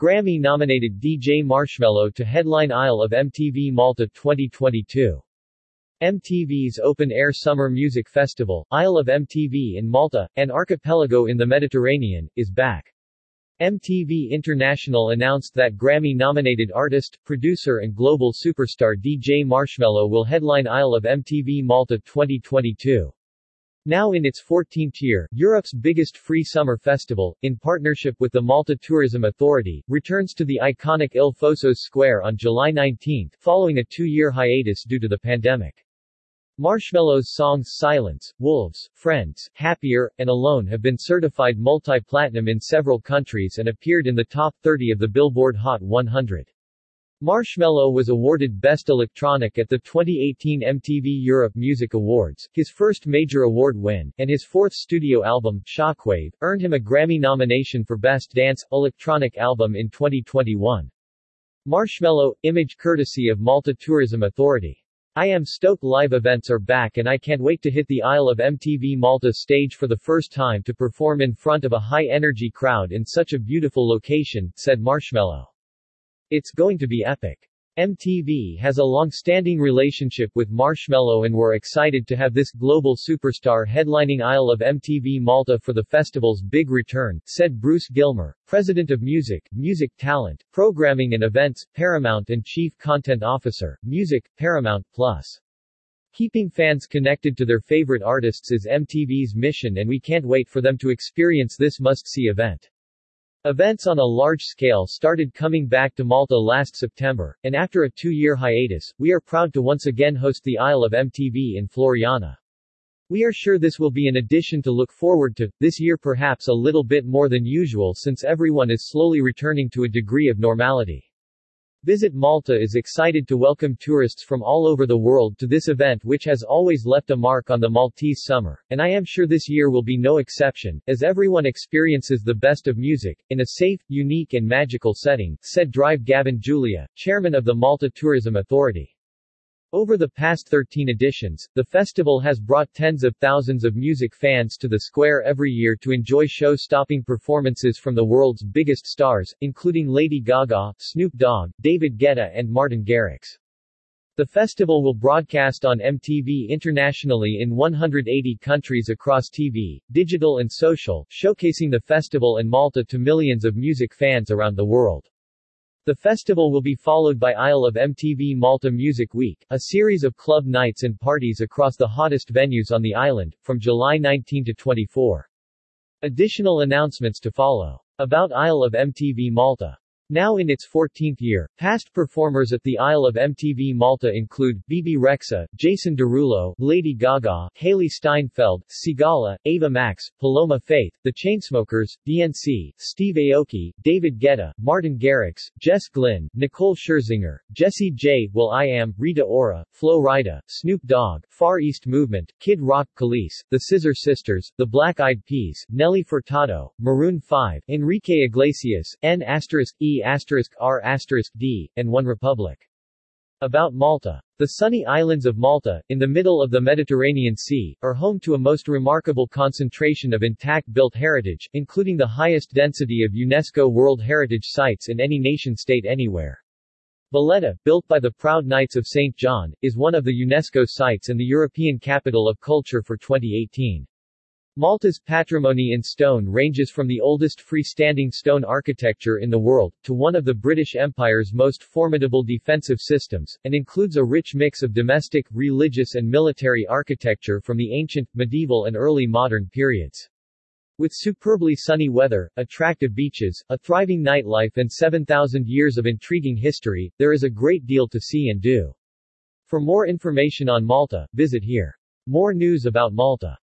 Grammy-nominated DJ Marshmello to headline Isle of MTV Malta 2022. MTV's open-air summer music festival, Isle of MTV in Malta, an archipelago in the Mediterranean, is back. MTV International announced that Grammy-nominated artist, producer and global superstar DJ Marshmello will headline Isle of MTV Malta 2022. Now in its 14th year, Europe's biggest free summer festival, in partnership with the Malta Tourism Authority, returns to the iconic Il Fosos Square on July 19, following a two-year hiatus due to the pandemic. Marshmello's songs Silence, Wolves, Friends, Happier, and Alone have been certified multi-platinum in several countries and appeared in the top 30 of the Billboard Hot 100. Marshmello was awarded Best Electronic at the 2018 MTV Europe Music Awards, his first major award win, and his fourth studio album, Shockwave, earned him a Grammy nomination for Best Dance Electronic Album in 2021. Marshmello, image courtesy of Malta Tourism Authority. I am stoked live events are back and I can't wait to hit the Isle of MTV Malta stage for the first time to perform in front of a high-energy crowd in such a beautiful location, said Marshmello. It's going to be epic. MTV has a long-standing relationship with Marshmello and we're excited to have this global superstar headlining Isle of MTV Malta for the festival's big return, said Bruce Gilmer, President of Music, Music Talent, Programming and Events, Paramount and Chief Content Officer, Music, Paramount Plus. Keeping fans connected to their favorite artists is MTV's mission and we can't wait for them to experience this must-see event. Events on a large scale started coming back to Malta last September, and after a two-year hiatus, we are proud to once again host the Isle of MTV in Floriana. We are sure this will be an addition to look forward to, this year perhaps a little bit more than usual since everyone is slowly returning to a degree of normality. Visit Malta is excited to welcome tourists from all over the world to this event which has always left a mark on the Maltese summer, and I am sure this year will be no exception, as everyone experiences the best of music, in a safe, unique and magical setting, said Drive Gavin Gulia, chairman of the Malta Tourism Authority. Over the past 13 editions, the festival has brought tens of thousands of music fans to the square every year to enjoy show-stopping performances from the world's biggest stars, including Lady Gaga, Snoop Dogg, David Guetta and Martin Garrix. The festival will broadcast on MTV internationally in 180 countries across TV, digital and social, showcasing the festival and Malta to millions of music fans around the world. The festival will be followed by Isle of MTV Malta Music Week, a series of club nights and parties across the hottest venues on the island, from July 19 to 24. Additional announcements to follow. About Isle of MTV Malta now in its 14th year, past performers at the Isle of MTV Malta include, Bebe Rexha, Jason Derulo, Lady Gaga, Hailee Steinfeld, Sigala, Ava Max, Paloma Faith, The Chainsmokers, DNC, Steve Aoki, David Guetta, Martin Garrix, Jess Glynne, Nicole Scherzinger, Jessie J. Will I Am, Rita Ora, Flo Rida, Snoop Dogg, Far East Movement, Kid Rock Kelis, The Scissor Sisters, The Black Eyed Peas, Nelly Furtado, Maroon 5, Enrique Iglesias, N** R D, and OneRepublic. About Malta. The sunny islands of Malta, in the middle of the Mediterranean Sea, are home to a most remarkable concentration of intact built heritage, including the highest density of UNESCO World Heritage Sites in any nation-state anywhere. Valletta, built by the Proud Knights of St. John, is one of the UNESCO sites and the European Capital of Culture for 2018. Malta's patrimony in stone ranges from the oldest freestanding stone architecture in the world, to one of the British Empire's most formidable defensive systems, and includes a rich mix of domestic, religious and military architecture from the ancient, medieval and early modern periods. With superbly sunny weather, attractive beaches, a thriving nightlife and 7,000 years of intriguing history, there is a great deal to see and do. For more information on Malta, visit here. More news about Malta